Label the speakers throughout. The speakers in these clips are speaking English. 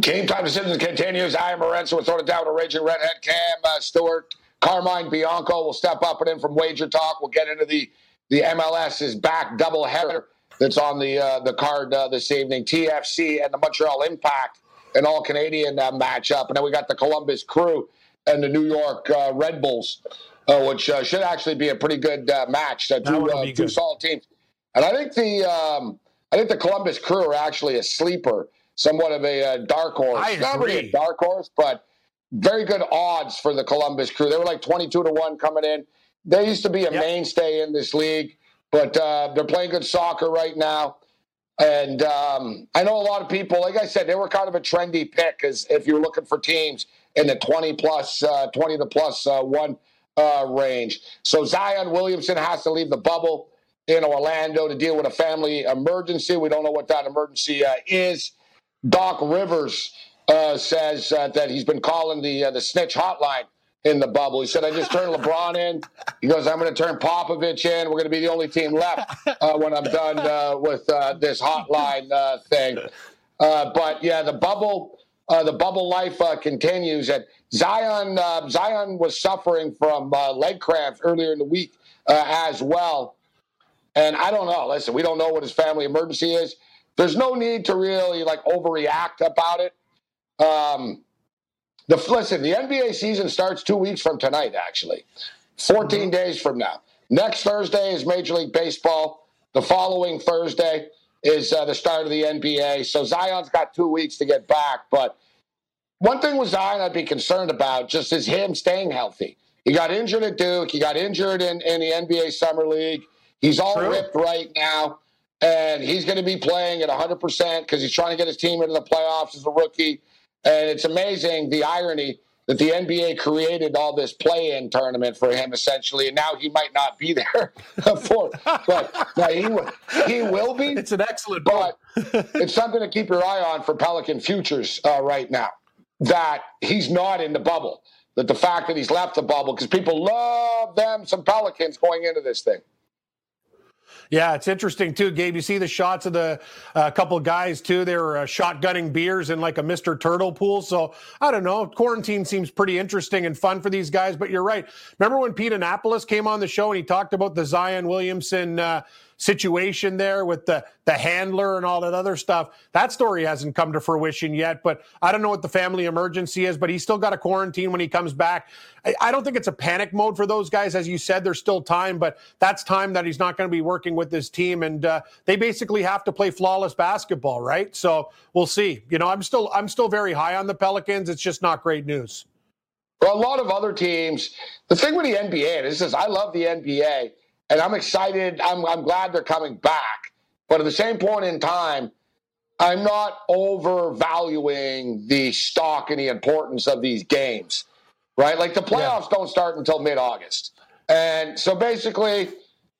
Speaker 1: Game time decisions continues. I am Morency. We're throwing it down to Raging Redhead Cam uh, Stewart. Carmine Bianco will step up and in from Wager Talk. We'll get into the the MLS is back double header that's on the uh, the card uh, this evening. TFC and the Montreal Impact, an all Canadian uh, matchup, and then we got the Columbus Crew and the New York uh, Red Bulls, uh, which uh, should actually be a pretty good match. two two good. solid teams, and I think the um, I think the Columbus Crew are actually a sleeper somewhat of a, a uh, dark horse.
Speaker 2: I
Speaker 1: Not
Speaker 2: agree.
Speaker 1: really a dark horse, but very good odds for the Columbus crew. They were like 22 to 1 coming in. They used to be a yep. mainstay in this league, but uh, they're playing good soccer right now. And um, I know a lot of people, like I said, they were kind of a trendy pick as if you're looking for teams in the 20 plus, uh, 20 to plus uh, one uh, range. So Zion Williamson has to leave the bubble in Orlando to deal with a family emergency. We don't know what that emergency uh, is. Doc Rivers uh, says uh, that he's been calling the uh, the snitch hotline in the bubble. He said, "I just turned LeBron in." He goes, "I'm going to turn Popovich in. We're going to be the only team left uh, when I'm done uh, with uh, this hotline thing." but yeah, the bubble, the bubble life continues. And Zion, Zion was suffering from leg cramps earlier in the week as well. And I don't know. Listen, we don't know what his family emergency is there's no need to really like overreact about it. Um, the listen, the NBA season starts two weeks from tonight. Actually, 14 mm-hmm. days from now. Next Thursday is Major League Baseball. The following Thursday is uh, the start of the NBA. So Zion's got two weeks to get back. But one thing with Zion I'd be concerned about just is him staying healthy. He got injured at Duke. He got injured in, in the NBA Summer League. He's all True. ripped right now and he's going to be playing at 100% because he's trying to get his team into the playoffs as a rookie. And it's amazing the irony that the NBA created all this play-in tournament for him essentially, and now he might not be there for. But now he he will be.
Speaker 2: It's an excellent,
Speaker 1: but it's something to keep your eye on for Pelican futures uh, right now. That he's not in the bubble. That the fact that he's left the bubble because people love them some Pelicans going into this thing.
Speaker 2: Yeah, it's interesting too, Gabe. You see the shots of the uh, couple guys too. They were uh, shotgunning beers in like a Mr. Turtle pool. So I don't know. Quarantine seems pretty interesting and fun for these guys. But you're right. Remember when Pete Annapolis came on the show and he talked about the Zion Williamson uh, situation there with the the handler and all that other stuff. That story hasn't come to fruition yet, but I don't know what the family emergency is, but he's still got a quarantine when he comes back. I, I don't think it's a panic mode for those guys. As you said, there's still time, but that's time that he's not going to be working with this team. And uh, they basically have to play flawless basketball, right? So we'll see. You know, I'm still I'm still very high on the Pelicans. It's just not great news.
Speaker 1: For a lot of other teams, the thing with the NBA, and this is I love the NBA and I'm excited. I'm, I'm glad they're coming back. But at the same point in time, I'm not overvaluing the stock and the importance of these games, right? Like the playoffs yeah. don't start until mid August. And so basically,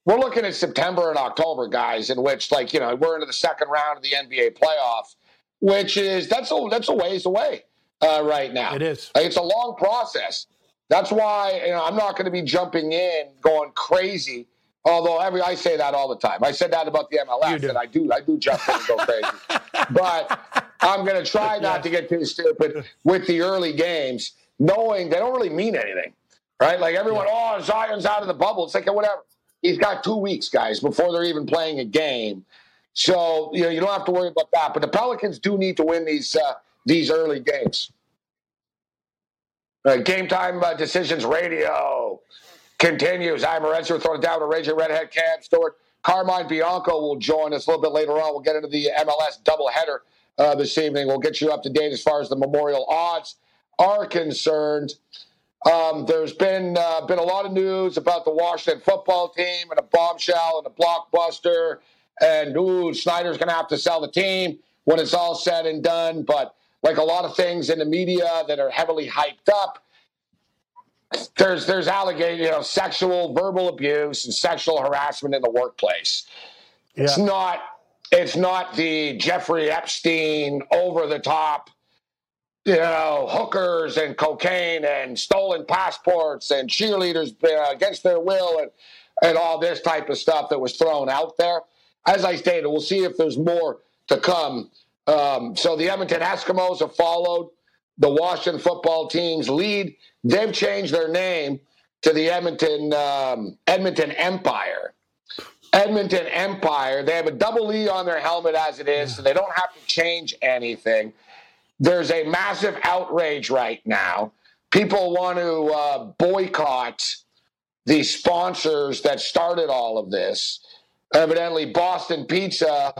Speaker 1: we're looking at September and October, guys, in which, like, you know, we're into the second round of the NBA playoffs, which is that's a, that's a ways away uh, right now.
Speaker 2: It is.
Speaker 1: Like, it's a long process. That's why you know, I'm not going to be jumping in going crazy Although every I say that all the time. I said that about the MLS, and I do I do jump in and go crazy. but I'm going to try not to get too stupid with the early games, knowing they don't really mean anything, right? Like everyone, yeah. oh Zion's out of the bubble. It's like whatever. He's got two weeks, guys, before they're even playing a game. So you know you don't have to worry about that. But the Pelicans do need to win these uh, these early games. Uh, game time uh, decisions radio continues. I'm Morency throwing down to Raging Redhead Cam Stewart. Carmine Bianco will join us a little bit later on. We'll get into the MLS doubleheader uh, this evening. We'll get you up to date as far as the Memorial odds are concerned. Um, there's been uh, been a lot of news about the Washington football team and a bombshell and a blockbuster, and ooh, Snyder's going to have to sell the team when it's all said and done. But like a lot of things in the media that are heavily hyped up, there's there's allegation, you know, sexual, verbal abuse and sexual harassment in the workplace. Yeah. It's not it's not the Jeffrey Epstein over the top, you know, hookers and cocaine and stolen passports and cheerleaders uh, against their will and and all this type of stuff that was thrown out there. As I stated, we'll see if there's more to come. Um, so the Edmonton Eskimos have followed the Washington football team's lead. They've changed their name to the Edmonton um, Edmonton Empire. Edmonton Empire. They have a double E on their helmet as it is, so they don't have to change anything. There's a massive outrage right now. People want to uh, boycott the sponsors that started all of this. Evidently, Boston Pizza,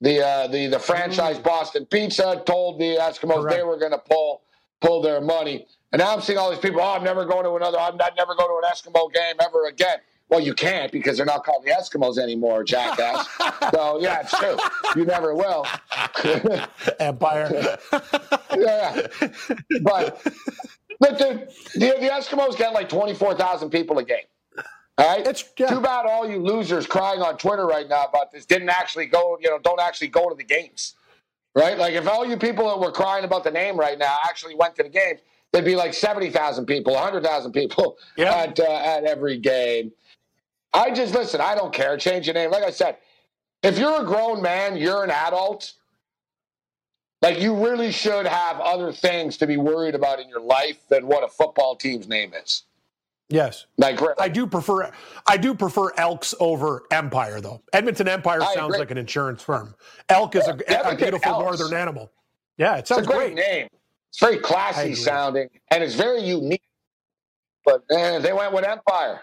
Speaker 1: the uh, the the franchise mm. Boston Pizza, told the Eskimos Correct. they were going to pull pull their money. And now I'm seeing all these people. Oh, I'm never going to another. I'm not never going to an Eskimo game ever again. Well, you can't because they're not called the Eskimos anymore, jackass. so yeah, it's true. You never will.
Speaker 2: Empire.
Speaker 1: yeah, but but the, the, the Eskimos get like twenty four thousand people a game. All right. It's yeah. too bad all you losers crying on Twitter right now about this didn't actually go. You know, don't actually go to the games. Right. Like if all you people that were crying about the name right now actually went to the games, there'd be like seventy thousand people, hundred thousand people yeah. at uh, at every game. I just listen. I don't care. Change your name. Like I said, if you're a grown man, you're an adult. Like you really should have other things to be worried about in your life than what a football team's name is.
Speaker 2: Yes,
Speaker 1: like
Speaker 2: I do prefer I do prefer Elks over Empire though. Edmonton Empire I sounds agree. like an insurance firm. Elk is a, a beautiful Elks. northern animal. Yeah, it sounds
Speaker 1: it's a great, great. name. It's very classy sounding and it's very unique. But eh, they went with Empire.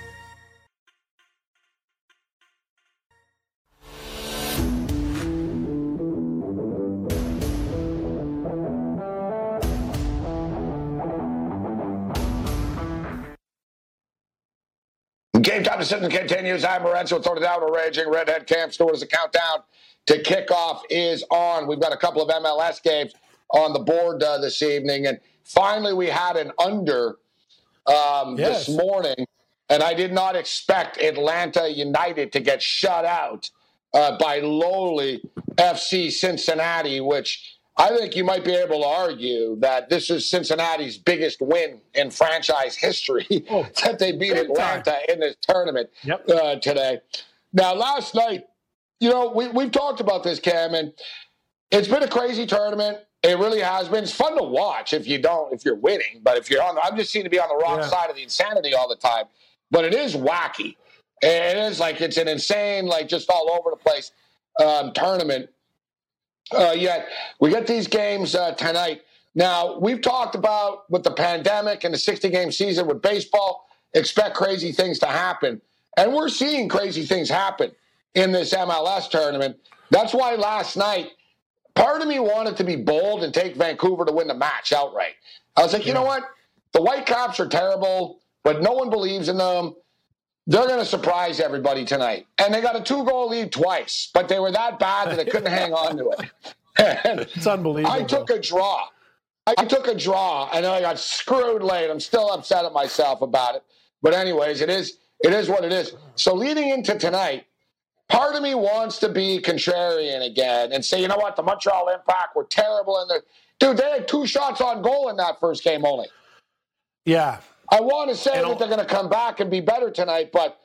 Speaker 1: Game time decision continues. I'm Morency. Throw it down. We're raging. Redhead Cam Stewart as the countdown to kickoff is on. We've got a couple of MLS games on the board uh, this evening. And finally, we had an under um, yes. this morning. And I did not expect Atlanta United to get shut out uh, by lowly FC Cincinnati, which I think you might be able to argue that this is Cincinnati's biggest win in franchise history oh, that they beat Atlanta time. in this tournament yep. uh, today. Now, last night, you know, we, we've talked about this, Cam, and it's been a crazy tournament. It really has been. It's fun to watch if you don't, if you're winning. But if you're on, I'm just seem to be on the wrong yeah. side of the insanity all the time. But it is wacky. It is like it's an insane, like just all over the place um, tournament uh, yet we get these games uh, tonight. Now, we've talked about with the pandemic and the 60 game season with baseball, expect crazy things to happen. And we're seeing crazy things happen in this MLS tournament. That's why last night, part of me wanted to be bold and take Vancouver to win the match outright. I was like, yeah. you know what? The Whitecaps are terrible, but no one believes in them. They're going to surprise everybody tonight. And they got a two goal lead twice, but they were that bad that they couldn't hang on to it.
Speaker 2: it's unbelievable.
Speaker 1: I took a draw. I took a draw and then I got screwed late. I'm still upset at myself about it. But anyways, it is it is what it is. So leading into tonight, part of me wants to be contrarian again and say, you know what, the Montreal Impact were terrible in the dude. They had two shots on goal in that first game only.
Speaker 2: Yeah,
Speaker 1: I want to say that they're going to come back and be better tonight, but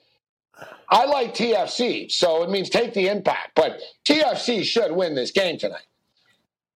Speaker 1: I like TFC, so it means take the impact. But TFC should win this game tonight.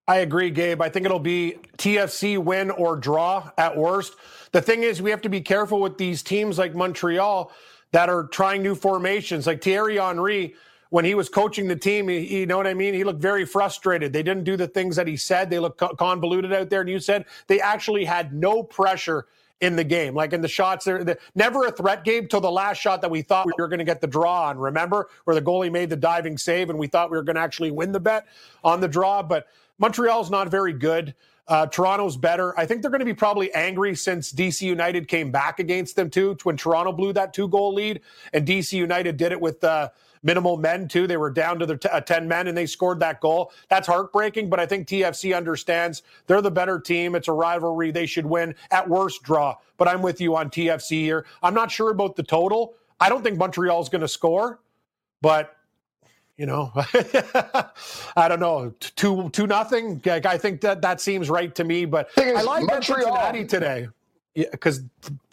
Speaker 2: I agree, Gabe. I think it'll be TFC win or draw at worst. The thing is, we have to be careful with these teams like Montreal that are trying new formations. Like Thierry Henry, when he was coaching the team, he, you know what I mean? He looked very frustrated. They didn't do the things that he said. They looked convoluted out there. And you said they actually had no pressure in the game. Like in the shots, there, the, never a threat game till the last shot that we thought we were going to get the draw on. Remember where the goalie made the diving save and we thought we were going to actually win the bet on the draw. But Montreal's not very good. Uh, Toronto's better. I think they're going to be probably angry since DC United came back against them too. When Toronto blew that two goal lead, and DC United did it with uh, minimal men too. They were down to their t- uh, 10 men and they scored that goal. That's heartbreaking, but I think TFC understands they're the better team. It's a rivalry. They should win at worst draw. But I'm with you on TFC here. I'm not sure about the total. I don't think Montreal's going to score, but you know, I don't know, two two nothing. I think that that seems right to me. But I like Montreal. Cincinnati today because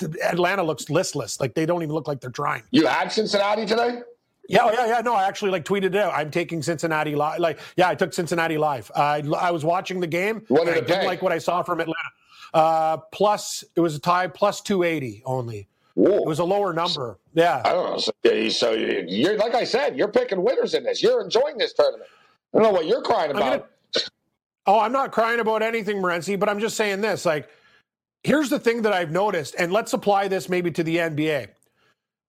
Speaker 2: yeah, Atlanta looks listless. Like they don't even look like they're trying.
Speaker 1: You had Cincinnati today.
Speaker 2: Yeah, oh, yeah, yeah. No, I actually like tweeted it out. I'm taking Cincinnati live. Like, yeah, I took Cincinnati live. I I was watching the game.
Speaker 1: What did
Speaker 2: I didn't like what I saw from Atlanta. Uh, plus, it was a tie, plus 280 only.
Speaker 1: Whoa.
Speaker 2: It was a lower number. Yeah.
Speaker 1: I don't know. So, so you're like I said, you're picking winners in this. You're enjoying this tournament. I don't know what you're crying about.
Speaker 2: Gonna, oh, I'm not crying about anything, Morency, but I'm just saying this. Like, here's the thing that I've noticed, and let's apply this maybe to the NBA.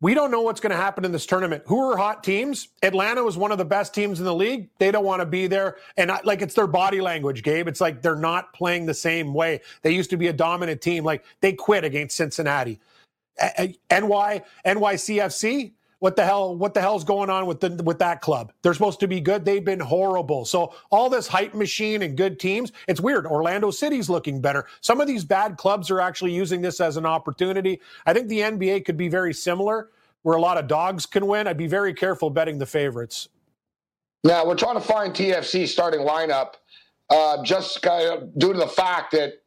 Speaker 2: We don't know what's going to happen in this tournament. Who are hot teams? Atlanta was one of the best teams in the league. They don't want to be there. And I, like, it's their body language, Gabe. It's like they're not playing the same way. They used to be a dominant team. Like, they quit against Cincinnati. NY, NYCFC, what the hell what the hell's going on with the with that club? They're supposed to be good. They've been horrible. So all this hype machine and good teams it's weird. Orlando city's looking better. Some of these bad clubs are actually using this as an opportunity. I think the nba could be very similar where a lot of dogs can win. I'd be very careful betting the favorites.
Speaker 1: Now we're trying to find tfc starting lineup uh, just due to the fact that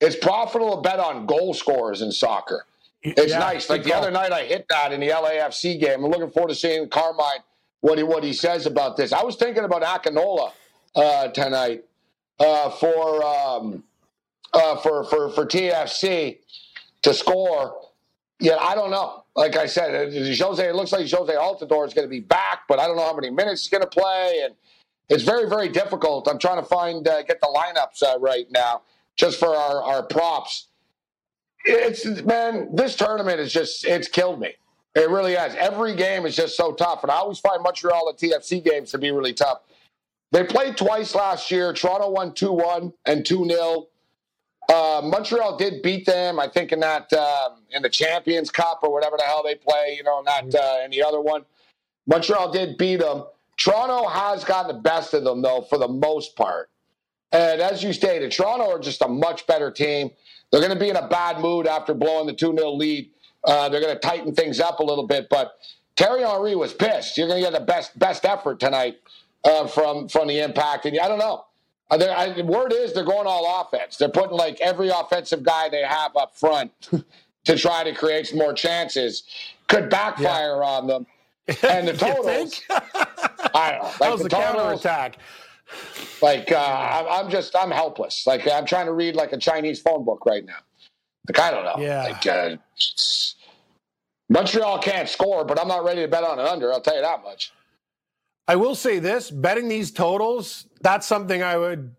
Speaker 1: it's profitable to bet on goal scorers in soccer it's yeah, nice. Like the call. other night, I hit that in the LAFC game. I'm looking forward to seeing Carmine what he what he says about this. I was thinking about Akinola uh, tonight uh, for um, uh, for for for TFC to score. Yet I don't know. Like I said, Jozy. It looks like Jozy Altidore is going to be back, but I don't know how many minutes he's going to play, and it's very very difficult. I'm trying to find uh, get the lineups uh, right now just for our our props it's man, this tournament is just it's killed me. It really has. Every game is just so tough, and I always find Montreal and TFC games to be really tough. They played twice last year. Toronto won two one and two 0 uh, Montreal did beat them, I think, in that um, in the Champions Cup or whatever the hell they play. You know, not uh, in the other one. Montreal did beat them. Toronto has gotten the best of them though, for the most part. And as you stated, Toronto are just a much better team. They're going to be in a bad mood after blowing the 2 0 lead. Uh, they're going to tighten things up a little bit. But Thierry Henry was pissed. You're going to get the best best effort tonight uh, from from the impact. And I don't know. Uh, I, word is they're going all offense. They're putting like every offensive guy they have up front to try to create some more chances. Could backfire yeah. on them. And the totals. I don't know. Like
Speaker 2: that was the, the counterattack.
Speaker 1: Like uh, I'm just I'm helpless. Like I'm trying to read like a Chinese phone book right now. Like I don't know.
Speaker 2: Yeah.
Speaker 1: Like uh, Montreal can't score, but I'm not ready to bet on an under. I'll tell you that much.
Speaker 2: I will say this: betting these totals, that's something I would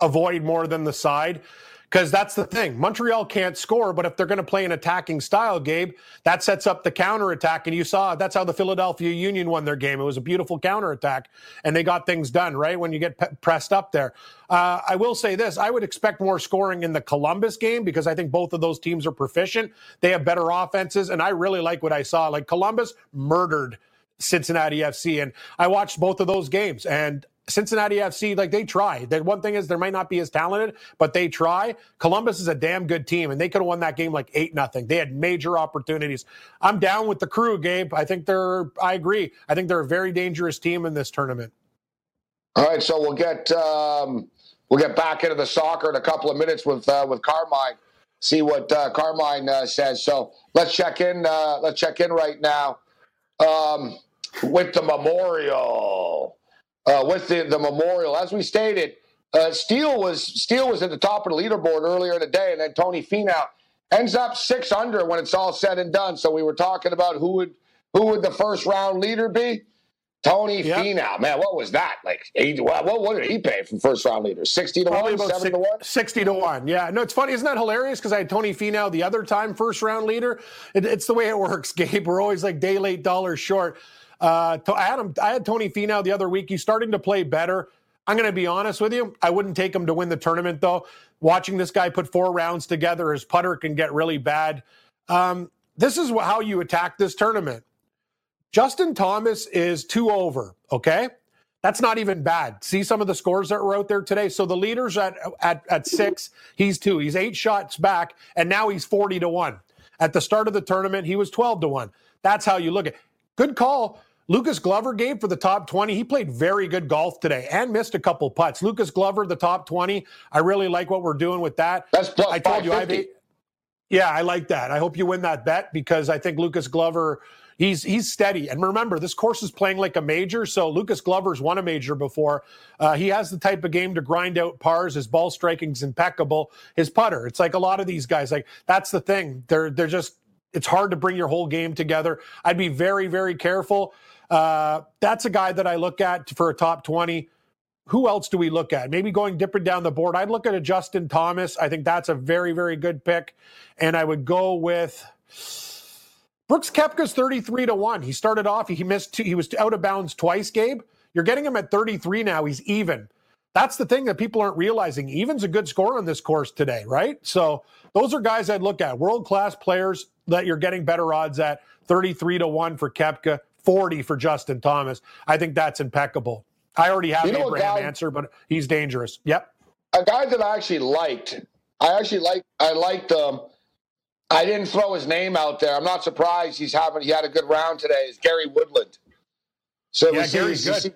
Speaker 2: avoid more than the side because that's the thing. Montreal can't score, but if they're going to play an attacking style, Gabe, that sets up the counterattack. And you saw that's how the Philadelphia Union won their game. It was a beautiful counterattack, and they got things done, right? When you get pe- pressed up there. Uh, I will say this I would expect more scoring in the Columbus game because I think both of those teams are proficient. They have better offenses, and I really like what I saw. Like Columbus murdered. Cincinnati FC. And I watched both of those games. And Cincinnati FC, like they try. The one thing is they might not be as talented, but they try. Columbus is a damn good team, and they could have won that game like eight nothing. They had major opportunities. I'm down with the crew, Gabe. I think they're. I agree. I think they're a very dangerous team in this tournament.
Speaker 1: All right, so we'll get um, we'll get back into the soccer in a couple of minutes with uh, with Carmine. See what uh, Carmine uh, says. So let's check in. Uh, let's check in right now um, with the memorial uh, with the, the memorial. As we stated, uh, Steele was Steele was at the top of the leaderboard earlier in the day, and then Tony Finau ends up six under when it's all said and done. So we were talking about who would who would the first round leader be. Tony yep. Finau, man, what was that? Like, what, what did he pay for first round leader? 60 to Probably 1, 70 to 1?
Speaker 2: 60 to 1, yeah. No, it's funny. Isn't that hilarious? Because I had Tony Finau the other time, first round leader. It, it's the way it works, Gabe. We're always like day late, dollars short. Uh, I, had I had Tony Finau the other week. He's starting to play better. I'm going to be honest with you. I wouldn't take him to win the tournament, though. Watching this guy put four rounds together, his putter can get really bad. Um, this is how you attack this tournament. Justin Thomas is two over, okay? That's not even bad. See some of the scores that were out there today. So the leader's at at at six. He's two. He's eight shots back, and now he's forty to one. At the start of the tournament, he was twelve to one. That's how you look at. Good call. Lucas Glover game for the top 20. He played very good golf today and missed a couple putts. Lucas Glover, the top 20. I really like what we're doing with that.
Speaker 1: That's plus I told you I
Speaker 2: Yeah, I like that. I hope you win that bet because I think Lucas Glover he's he's steady. And remember, this course is playing like a major. So Lucas Glover's won a major before. Uh, he has the type of game to grind out pars. His ball striking's impeccable. His putter, it's like a lot of these guys. Like that's the thing. They're they're just. It's hard to bring your whole game together. I'd be very very careful. Uh, that's a guy that I look at for a top twenty who else do we look at? Maybe going different down the board. I'd look at a Justin Thomas. I think that's a very, very good pick. And I would go with Brooks Koepka's 33 to 1. He started off, he missed two, he was out of bounds twice, Gabe. You're getting him at 33 now. He's even. That's the thing that people aren't realizing. Even's a good score on this course today, right? So those are guys I'd look at. World class players that you're getting better odds at 33 to 1 for Koepka, 40 for Justin Thomas. I think that's impeccable. I already have you know Abraham guy, Ancer, but he's dangerous. Yep.
Speaker 1: A guy that I actually liked. I actually like I liked um I didn't throw his name out there. I'm not surprised he's having he had a good round today. Is Gary Woodland? So
Speaker 2: yeah, Gary's good.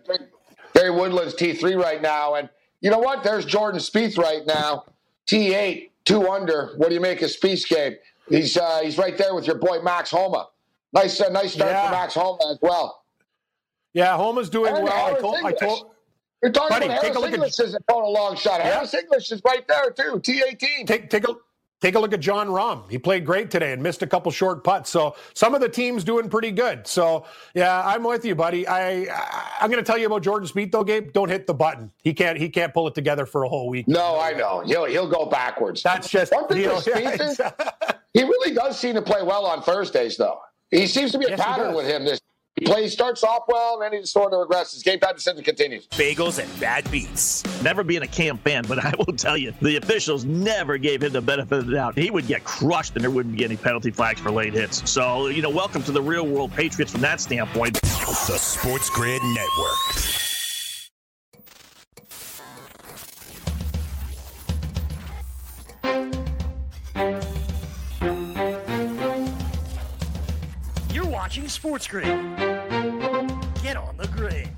Speaker 1: Gary Woodland's T3 right now, and you know what? There's Jordan Spieth right now, T8, two under. What do you make of Spieth's game? He's uh, he's right there with your boy Max Homa. Nice, uh, nice start yeah. for Max Homa as well.
Speaker 2: Yeah, Homa's doing and well. I told, I told,
Speaker 1: You're talking buddy, about Harris English at, is a long shot. Yeah. Harris English is right there too. T18.
Speaker 2: Take take a Take a look at Jon Rahm. He played great today and missed a couple short putts. So some of the teams doing pretty good. So yeah, I'm with you, buddy. I, I am going to tell you about Jordan Spieth though, Gabe. Don't hit the button. He can't he can't pull it together for a whole week.
Speaker 1: No, I know. He'll he'll go backwards.
Speaker 2: That's just
Speaker 1: one thing you know, is, he really does seem to play well on Thursdays though. He seems to be a yes, pattern with him this he plays, starts off well, and then he just sort of regresses. Game time decision continues.
Speaker 3: Bagels and bad beats. Never being a Cam fan, but I will tell you, the officials never gave him the benefit of the doubt. He would get crushed, and there wouldn't be any penalty flags for late hits. So, you know, welcome to the real world Patriots from that standpoint.
Speaker 4: The Sports Grid Network.
Speaker 5: Watching Sports Grid. Get on the grid.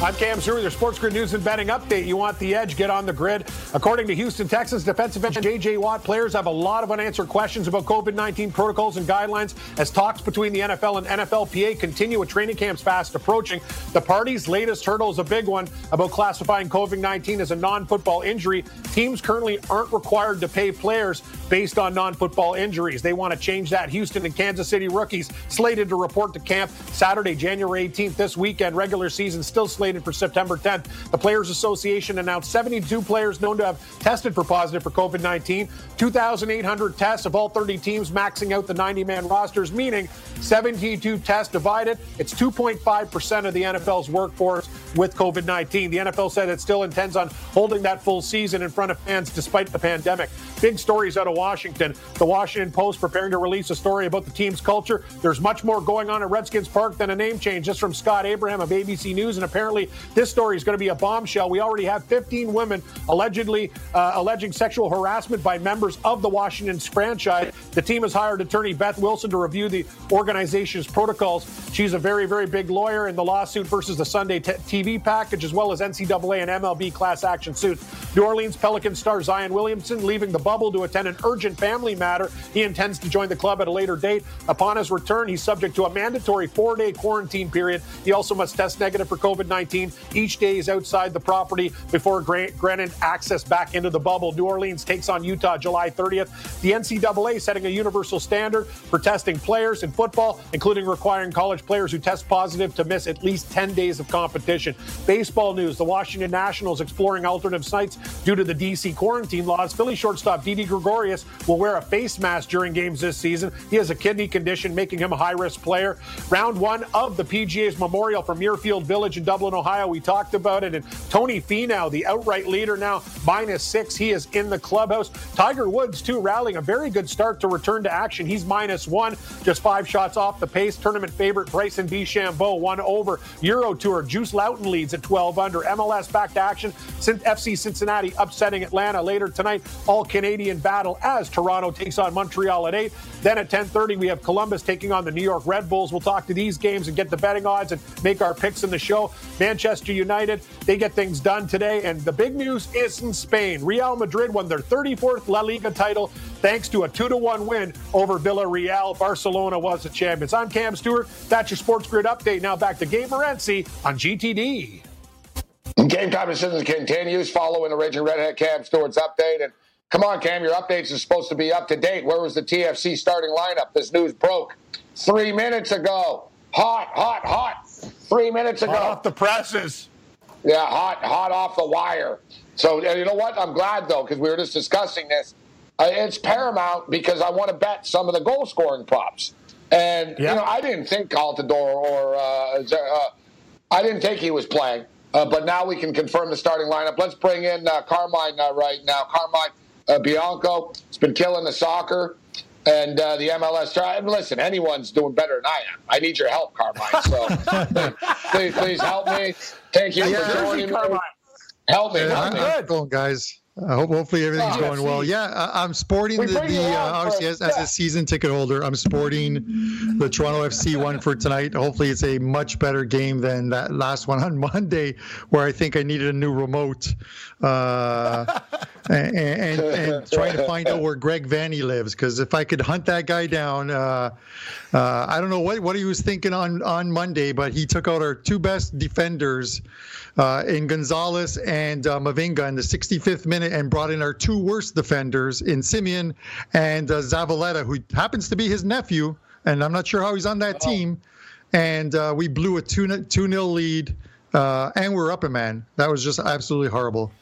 Speaker 2: I'm Cam Stewart, your Sports Grid News and Betting Update. You want the edge? Get on the grid. According to Houston Texans defensive end J.J. Watt, players have a lot of unanswered questions about COVID-19 protocols and guidelines as talks between the NFL and NFLPA continue with training camps fast approaching. The party's latest hurdle is a big one about classifying COVID-19 as a non-football injury. Teams currently aren't required to pay players based on non-football injuries. They want to change that. Houston and Kansas City rookies slated to report to camp Saturday, January 18th. This weekend, regular season still slated slated for September 10th. The Players Association announced 72 players known to have tested for positive for COVID 19, 2,800 tests of all 30 teams, maxing out the 90 man rosters, meaning 72 tests divided. It's 2.5% of the NFL's workforce with COVID 19. The NFL said it still intends on holding that full season in front of fans despite the pandemic. Big stories out of Washington. The Washington Post preparing to release a story about the team's culture. There's much more going on at Redskins Park than a name change, just from Scott Abraham of ABC News, and apparently this story is going to be a bombshell. We already have 15 women allegedly uh, alleging sexual harassment by members of the Washington franchise. The team has hired attorney Beth Wilkinson to review the organization's protocols. She's a very, very big lawyer in the lawsuit versus the Sunday t- TV package, as well as NCAA and MLB class action suits. New Orleans Pelicans star Zion Williamson leaving the bubble to attend an urgent family matter. He intends to join the club at a later date. Upon his return, he's subject to a mandatory four day quarantine period. He also must test negative for COVID 19 each day is outside the property before granted access back into the bubble. New Orleans takes on Utah July 30th. The NCAA setting a universal standard for testing players in football, including requiring college players who test positive to miss at least 10 days of competition. Baseball news the Washington Nationals exploring alternative sites due to the D.C. quarantine laws. Philly shortstop Didi Gregorius will wear a face mask during games this season. He has a kidney condition, making him a high risk player. Round one of the PGA's Memorial from Muirfield Village in Dublin, Ohio. We talked about it. And Tony Finau, the outright leader now, minus six. He is in the clubhouse. Tiger Woods, too, rallying a very good start to return to action. He's minus one, just five shots off the pace. Tournament favorite Bryson DeChambeau, one over. Euro Tour, Juice Lowton leads at 12 under. MLS back to action. Since FC Cincinnati upsetting Atlanta later tonight. All Canadian battle as Toronto takes on Montreal at 8. Then at 10:30 we have Columbus taking on the New York Red Bulls. We'll talk to these games and get the betting odds and make our picks in the show. Manchester United, they get things done today and the big news is in Spain. Real Madrid won their 34th La Liga title thanks to a 2 to 1 win over Villarreal. Barcelona was the champions. I'm Cam Stewart. That's your Sports Grid update. Now back to Gabe Morency on GTD.
Speaker 1: Game time decisions continues following the Raging Redhead Cam Stewart's update. And come on, Cam, your updates are supposed to be up to date. Where was the TFC starting lineup? This news broke three minutes ago. Hot, hot, hot. Three minutes ago. Hot
Speaker 2: off the presses.
Speaker 1: Yeah, hot, hot off the wire. So, you know what? I'm glad, though, because we were just discussing this. Uh, it's paramount because I want to bet some of the goal scoring props. And, yep. you know, I didn't think Altidore or uh, uh, I didn't think he was playing. Uh, but now we can confirm the starting lineup. Let's bring in uh, Carmine uh, right now. Carmine uh, Bianco has been killing the soccer and uh, the MLS. And listen, anyone's doing better than I am. I need your help, Carmine. So please, please help me. Thank you yeah, for joining me. Help me. Help me.
Speaker 6: Good. Going, guys. I hope hopefully everything's oh, going well. Yeah, I'm sporting the, the uh, obviously as, as, a season ticket holder, I'm sporting the Toronto FC one for tonight. Hopefully, it's a much better game than that last one on Monday, where I think I needed a new remote uh, and, and, and, trying to find out where Greg Vanney lives. Because if I could hunt that guy down, uh, uh, I don't know what what he was thinking on on Monday, but he took out our two best defenders uh, in Gonzalez and uh, Mavinga in the 65th minute and brought in our two worst defenders in Simeon and uh, Zavaleta, who happens to be his nephew. And I'm not sure how he's on that oh. team. And uh, we blew a 2 0 lead uh, and we're up a man. That was just absolutely horrible.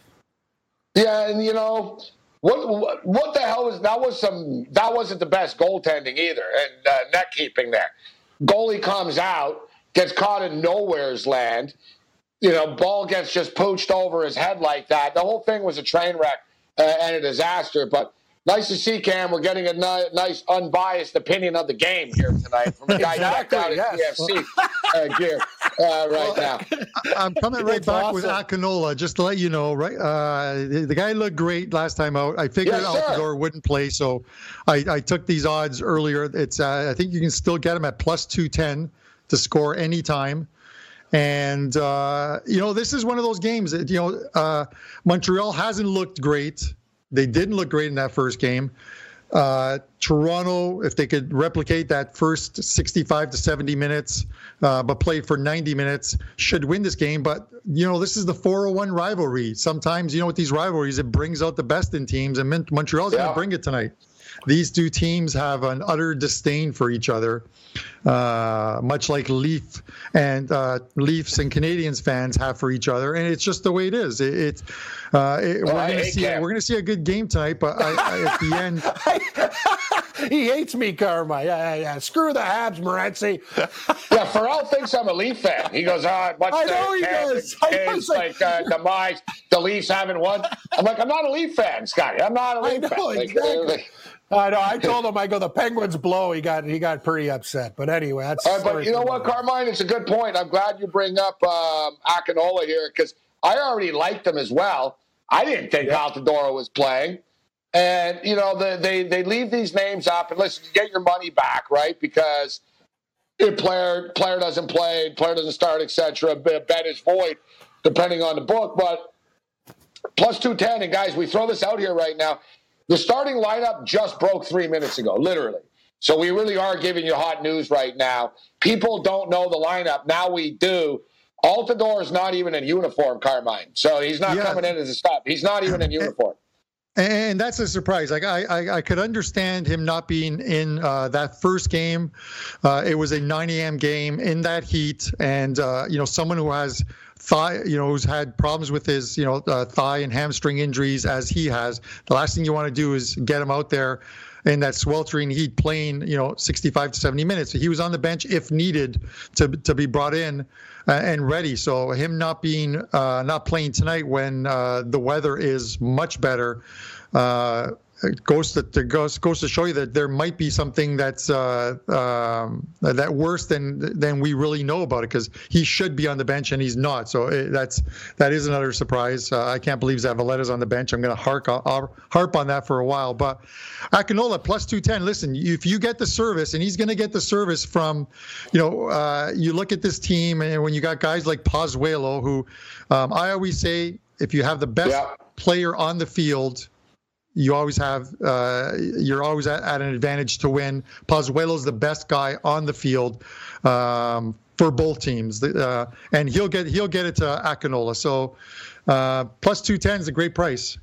Speaker 1: Yeah, and you know, what, what, what the hell was that? Was some that wasn't the best goaltending either, and uh, net keeping there. Goalie comes out, gets caught in nowhere's land, you know, ball gets just pooched over his head like that. The whole thing was a train wreck uh, and a disaster. But nice to see Cam. We're getting a ni- nice unbiased opinion of the game here tonight from a guy exactly, out yes. TFC uh, gear uh, right well, now.
Speaker 6: I'm coming right back awesome. with Akinola just to let you know. Right, uh, the, the, guy looked great last time out. I figured yes, Altidore wouldn't play, so I, I, took these odds earlier. It's uh, I think you can still get him at plus two ten to score anytime. And uh, you know, this is one of those games that you know uh, Montreal hasn't looked great. They didn't look great in that first game. Uh, Toronto, if they could replicate that first 65 to 70 minutes, uh, but play for 90 minutes, should win this game. But you know, this is the 401 rivalry. Sometimes you know, with these rivalries, it brings out the best in teams, and Montreal's yeah. going to bring it tonight. These two teams have an utter disdain for each other, uh, much like Leaf and uh, Leafs and Canadiens fans have for each other, and it's just the way it is. It, it, uh, it we're going to see we're going to see a good game tonight, but I, I, at the
Speaker 2: end. he hates me, Karma. Yeah, yeah, yeah. Screw the Habs, Morency.
Speaker 1: yeah, Ferrall thinks I'm a Leaf fan. He goes, oh, what's
Speaker 2: I know he does.
Speaker 1: It's like uh, demise. The Leafs haven't won. I'm like, I'm not a Leaf fan, Scotty. I'm not a Leaf
Speaker 2: I know,
Speaker 1: fan.
Speaker 2: Exactly. Like, I know. I told him I go. The Penguins blow. He got he got pretty upset. But anyway, that's.
Speaker 1: Uh, but you know what, Carmine? It's a good point. I'm glad you bring up um, Akinola here because I already liked him as well. I didn't think yeah. Altidore was playing, and you know the, they they leave these names up and listen. You get your money back, right? Because if player player doesn't play, player doesn't start, etc. Bet is void, depending on the book. But plus two ten, and guys, we throw this out here right now. The starting lineup just broke three minutes ago, literally. So we really are giving you hot news right now. People don't know the lineup. Now we do. Altidore is not even in uniform, Carmine. So he's not yeah. coming in as a stop. He's not even in uniform.
Speaker 6: And that's a surprise. Like I, I, I could understand him not being in uh, that first game. Uh, it was a 9 a.m. game in that heat, and uh, you know someone who has thigh, you know, who's had problems with his, you know, uh, thigh and hamstring injuries as he has. The last thing you want to do is get him out there in that sweltering heat playing, you know, 65 to 70 minutes. So He was on the bench if needed to to be brought in uh, and ready. So him not being uh, not playing tonight when uh, the weather is much better uh, it goes to, to goes goes to show you that there might be something that's uh, um, that worse than than we really know about it because he should be on the bench and he's not. So it, that's that is another surprise. Uh, I can't believe Zavaleta's on the bench. I'm going to harp harp on that for a while. But Akinola plus two ten. Listen, if you get the service, and he's going to get the service from, you know, uh, you look at this team, and when you got guys like Pozuelo, who um, I always say, if you have the best yeah. player on the field you always have uh, you're always at, at, an advantage to win. Pozuelo's the best guy on the field um, for both teams, uh, and he'll get he'll get it to Akinola. So uh, plus two ten is a great price.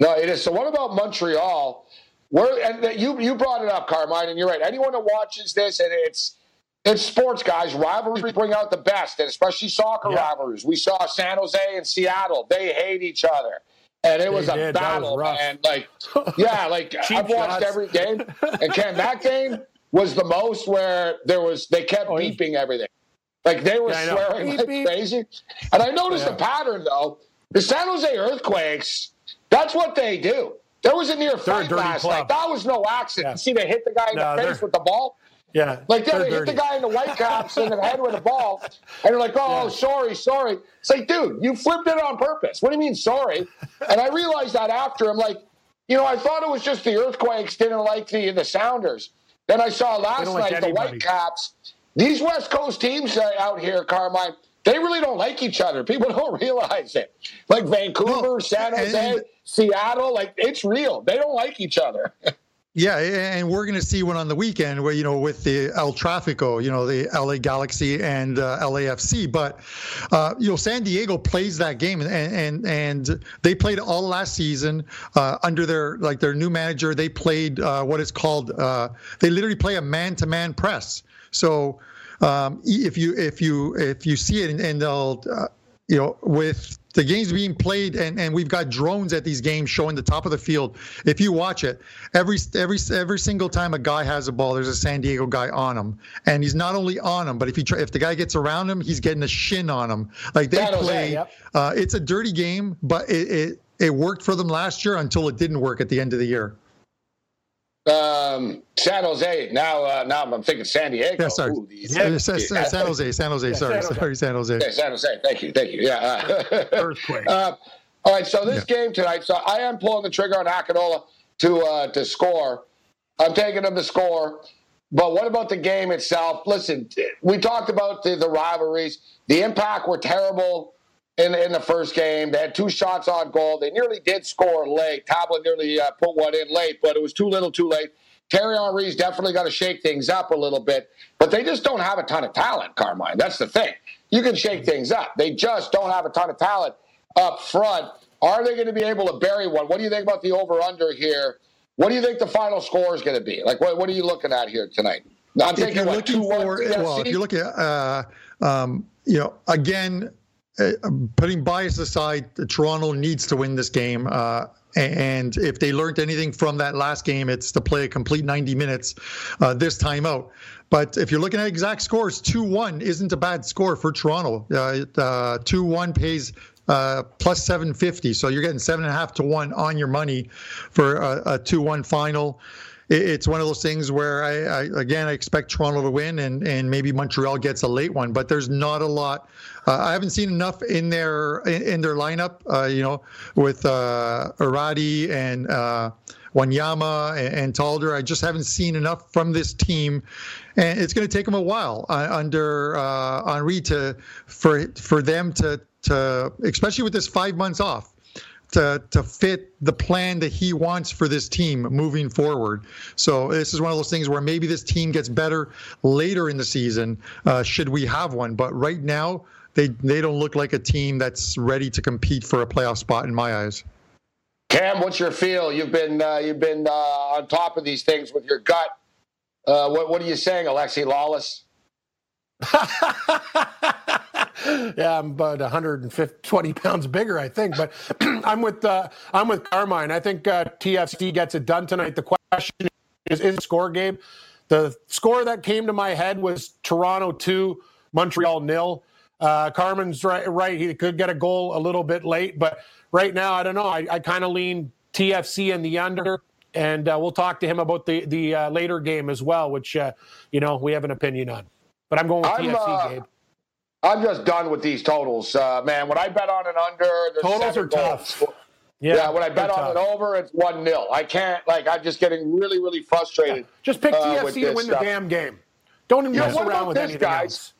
Speaker 1: No, it is. So what about Montreal? Where and you you brought it up, Carmine, and you're right. Anyone that watches this, and it's it's sports, guys. Rivalries bring out the best, and especially soccer yeah. rivalries. We saw San Jose and Seattle; they hate each other and it was a battle, was man. Like, yeah, like I've watched shots. every game, and Ken, that game was the most where there was they kept oh, beeping everything, like they were yeah, swearing beep, like beep. crazy. And I noticed yeah. the pattern though. The San Jose Earthquakes, that's what they do. There was a near fight last club. night. That was no accident. Yeah. See, they hit the guy in no, the face with the ball.
Speaker 2: Yeah.
Speaker 1: Like, yeah, they hit the guy in the white caps in the head with a ball, and you're like, oh, yeah. sorry, sorry. It's like, dude, you flipped it on purpose. What do you mean, sorry? and I realized that after. I'm like, you know, I thought it was just the Earthquakes didn't like the, the Sounders. Then I saw last night like the White Caps. These West Coast teams out here, Carmine, they really don't like each other. People don't realize it. Like Vancouver, no, San Jose, and, Seattle, like it's real. They don't like each other.
Speaker 6: Yeah, and we're going to see one on the weekend where, you know, with the El Tráfico, you know, the LA Galaxy and uh, LAFC. But, uh, you know, San Diego plays that game and, and, and they played all last season uh, under their, like their new manager. They played uh, what is called, uh, they literally play a man to man press. So, um, if you if you if you see it and, and they'll uh, you know with the game's being played and, and we've got drones at these games showing the top of the field. If you watch it every every every single time a guy has a ball there's a san diego guy on him. And he's not only on him but if he try, if the guy gets around him he's getting a shin on him. Like they play yep. uh, it's a dirty game but it, it it worked for them last year until it didn't work at the end of the year
Speaker 1: um, San Jose. Now, uh, now I'm thinking San Diego.
Speaker 6: Yeah, sorry. Ooh, yeah, San, San, San Jose. San Jose. Yeah, sorry, San Jose. sorry, San Jose.
Speaker 1: Yeah, San Jose. Thank you. Thank you. Yeah. Uh, Earthquake. Uh, all right. So this yeah. game tonight. So I am pulling the trigger on Akinola to uh, to score. I'm taking him to score. But what about the game itself? Listen, we talked about the, the rivalries. The impact were terrible in, in the first game. They had two shots on goal. They nearly did score late. Tabla nearly uh, put one in late, but it was too little too late. Thierry Henry's definitely got to shake things up a little bit, but they just don't have a ton of talent, Carmine. That's the thing. You can shake things up. They just don't have a ton of talent up front. Are they going to be able to bury one? What do you think about the over under here? What do you think the final score is going to be? Like, what, what are you looking at here tonight?
Speaker 6: I'm if you're what, looking for, well, if you're looking at, uh, um, you know, again, uh, putting bias aside, Toronto needs to win this game. Uh, and if they learned anything from that last game, it's to play a complete 90 minutes uh, this time out. But if you're looking at exact scores, 2 1 isn't a bad score for Toronto. 2 1 pays uh, plus 750. So you're getting seven and a half to one on your money for a, a 2 1 final. It's one of those things where I, I, again I expect Toronto to win and and maybe Montreal gets a late one, but there's not a lot. Uh, I haven't seen enough in their in, in their lineup. Uh, you know, with uh, Arati and. Uh, Wanyama and, and Calder. I just haven't seen enough from this team, and it's going to take them a while uh, under uh, Henry to for for them to to especially with this five months off to to fit the plan that he wants for this team moving forward. So this is one of those things where maybe this team gets better later in the season, uh, should we have one. But right now, they they don't look like a team that's ready to compete for a playoff spot in my eyes.
Speaker 1: Cam, what's your feel? You've been uh, you've been uh, on top of these things with your gut. Uh, what what are you saying, Alexi Lalas?
Speaker 2: yeah, I'm about 120 pounds bigger, I think. But I'm with uh, I'm with Carmine. I think uh, TFC gets it done tonight. The question is, is score game. The score that came to my head was Toronto two, Montreal nil. Uh, Carmine's right, right. He could get a goal a little bit late, but right now, I don't know. I, I kind of lean TFC in the under, and uh, we'll talk to him about the the uh, later game as well, which uh, you know we have an opinion on. But I'm going with I'm, TFC, Gabe.
Speaker 1: I'm just done with these totals, uh, man. When I bet on an under,
Speaker 2: totals are goals. tough.
Speaker 1: Yeah, yeah, when I bet on tough. an over, it's one 0 I can't like. I'm just getting really, really frustrated. Yeah.
Speaker 2: Just pick TFC uh, to win stuff. the damn game. Don't mess around with this, guys? else.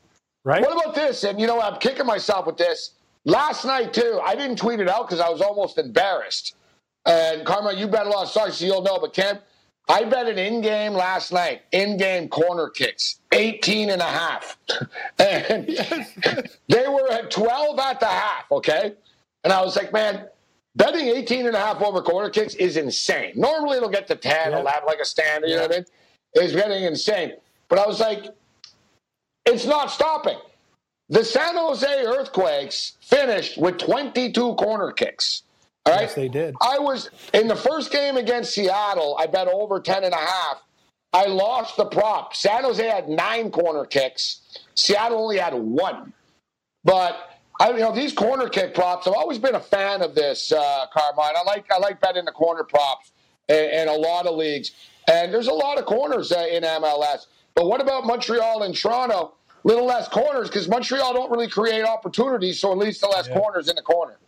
Speaker 2: Right?
Speaker 1: What about this? And you know, I'm kicking myself with this. Last night too, I didn't tweet it out because I was almost embarrassed. And Karma, you bet a lot of stocks, so you'll know. But Cam, I bet an in-game last night, in-game corner kicks, 18 and a half. and they were at 12 at the half, okay? And I was like, man, betting 18 and a half over corner kicks is insane. Normally it'll get to 10, yeah. 11, like a standard, you know what I mean? It's getting insane. But I was like, it's not stopping. The San Jose Earthquakes finished with 22 corner kicks. All right.
Speaker 2: Yes, they did.
Speaker 1: I was in the first game against Seattle, I bet over 10 and a half. I lost the prop. San Jose had nine corner kicks. Seattle only had one. But I, you know, these corner kick props. I've always been a fan of this, uh, Carmine. I like I like betting the corner props in, in a lot of leagues, and there's a lot of corners uh, in MLS. But what about Montreal and Toronto? Little less corners because Montreal don't really create opportunities, so at least the less yeah. corners in the corner.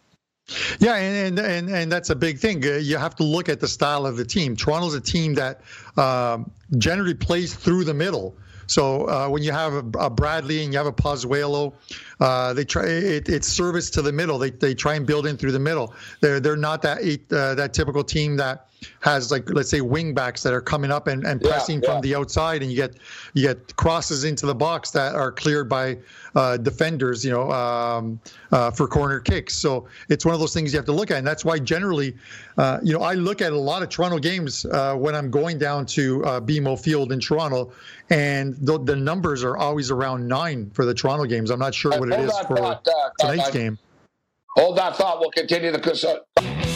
Speaker 6: Yeah, and, and and that's a big thing. Uh, you have to look at the style of the team. Toronto's a team that um, generally plays through the middle. So uh, when you have a, a, Bradley and you have a Pozuelo, uh, they try it, it's service to the middle. They, they try and build in through the middle. They're they're not that uh, that typical team that has like let's say wing backs that are coming up and, and pressing yeah, yeah. from the outside and you get you get crosses into the box that are cleared by uh, defenders you know um, uh, for corner kicks. So it's one of those things you have to look at and that's why generally uh, you know I look at a lot of Toronto games uh, when I'm going down to uh, BMO Field in Toronto and the, the, numbers are always around nine for the Toronto games. I'm not sure what it is for thought, uh, tonight's game.
Speaker 1: hold that thought. We'll continue the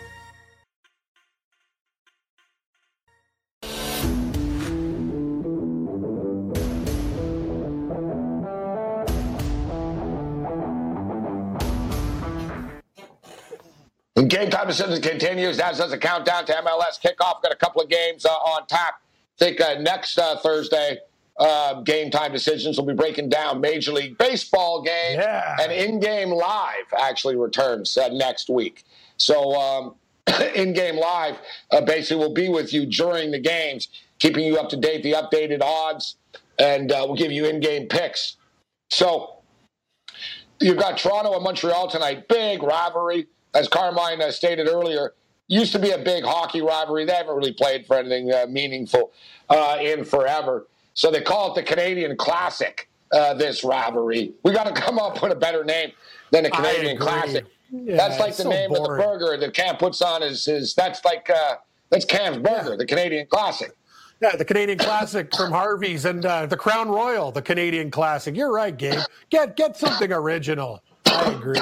Speaker 1: Game time decisions continues as does the countdown to MLS kickoff. Got a couple of games uh, on tap. I think uh, next uh, Thursday, uh, game time decisions will be breaking down Major League Baseball game yeah. and in-game live actually returns uh, next week. So um, in-game live uh, basically will be with you during the games, keeping you up to date, the updated odds, and we'll give you in-game picks. So you've got Toronto and Montreal tonight, big rivalry as Carmine uh, stated earlier, used to be a big hockey rivalry. They haven't really played for anything uh, meaningful uh, in forever. So they call it the Canadian Classic, uh, this rivalry. We got to come up with a better name than the Canadian Classic. Yeah, that's like the so name boring. of the burger that Cam puts on his, that's like uh, that's Cam's burger, yeah. the Canadian Classic.
Speaker 2: Yeah, the Canadian Classic from Harvey's and uh, the Crown Royal, the Canadian Classic. You're right, Gabe. Get get something original. I agree.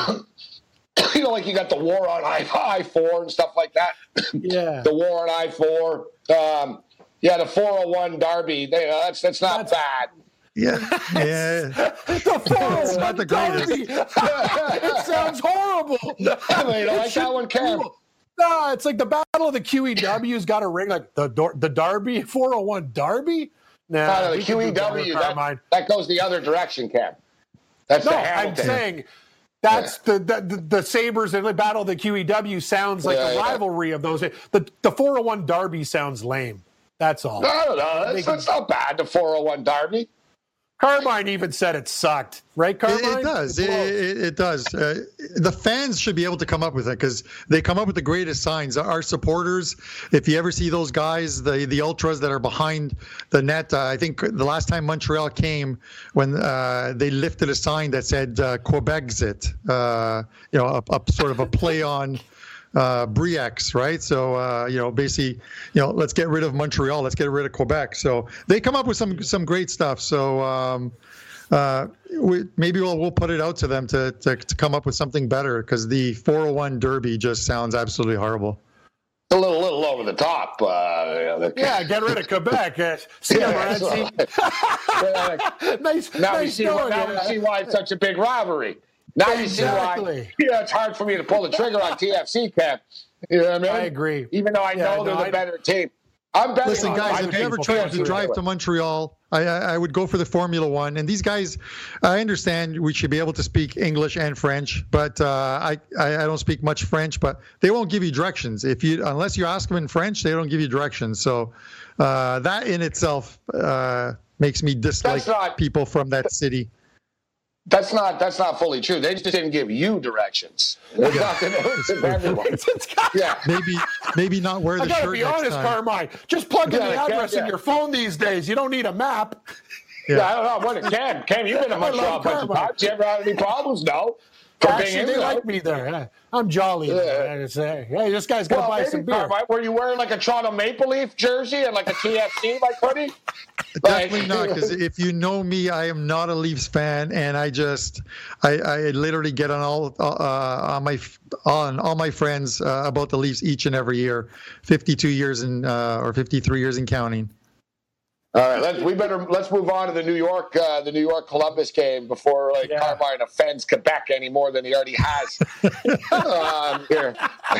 Speaker 1: you know, like you got the war on I I four and stuff like that.
Speaker 2: Yeah,
Speaker 1: the war on I four. Um, yeah, the four hundred one Derby. They, uh, that's that's not that's, bad.
Speaker 6: Yeah, yeah.
Speaker 2: the 401 not the greatest. it sounds horrible.
Speaker 1: I mean, I like that one, Cam.
Speaker 2: No, it's like the Battle of the QEW's got a ring like the the Derby 401 Derby.
Speaker 1: Nah, no, the QEW that, that, goes the other direction, Cam. That's
Speaker 2: no, I'm saying that's yeah. the, the, the Sabres and the Battle of the QEW sounds like yeah, a rivalry of those. The the 401 Derby sounds lame. That's all.
Speaker 1: No, no, no. That's, that's not bad. The 401 Derby.
Speaker 2: Carmine even said it sucked, right? Carmine,
Speaker 6: it, it does. It, it, it, does. Uh, the fans should be able to come up with it because they come up with the greatest signs. Our supporters, if you ever see those guys, the the ultras that are behind the net. Uh, I think the last time Montreal came, when uh, they lifted a sign that said uh, "Quebexit," uh, you know, a, a sort of a play on uh, Brexit, right? So uh, you know, basically, you know, let's get rid of Montreal, let's get rid of Quebec. So they come up with some some great stuff. So um, uh, we, maybe we'll we'll put it out to them to to, to come up with something better because the 401 Derby just sounds absolutely horrible.
Speaker 1: A little, little over the top. Uh,
Speaker 2: yeah, get rid of Quebec. Uh, see, yeah, so,
Speaker 1: yeah, nice. Now nice we see, now we see why it's such a big rivalry. Now exactly. you see why. Yeah, it's hard for me to pull the trigger on TFC, Cap. You know what I mean? I
Speaker 2: agree.
Speaker 1: Even though I yeah, know they're the better team. I'm betting
Speaker 6: Listen, guys, if you ever tried to drive to Montreal, I, I would go for the Formula One. And these guys, I understand we should be able to speak English and French, but uh, I, I don't speak much French. But they won't give you directions if you unless you ask them in French. They don't give you directions. So uh, that in itself uh, makes me dislike not, people from that city.
Speaker 1: That's not that's not fully true. They just didn't give you directions. It's
Speaker 6: not yeah, maybe maybe not where the I gotta shirt.
Speaker 2: Be honest,
Speaker 6: time.
Speaker 2: Carmine. Just plug in the address yeah. in your phone these days. You don't need a map.
Speaker 1: Yeah, yeah I don't know. What Cam? Cam, you've been a Montreal bunch of times. You ever had any problems? No.
Speaker 2: Actually, they like me there. I'm jolly. Yeah. Say, hey, this guy's gonna well, buy some beer.
Speaker 1: Right? Were you wearing like a Toronto Maple Leaf jersey and like a TFC like hoodie?
Speaker 6: Definitely not, because if you know me, I am not a Leafs fan, and I just, I, I literally get on all uh, on my on all my friends uh, about the Leafs each and every year, 52 years in uh, or 53 years in counting.
Speaker 1: All right, let's we better let's move on to the New York uh, the New York Columbus game before like yeah. Carmine offends Quebec any more than he already has. um, here.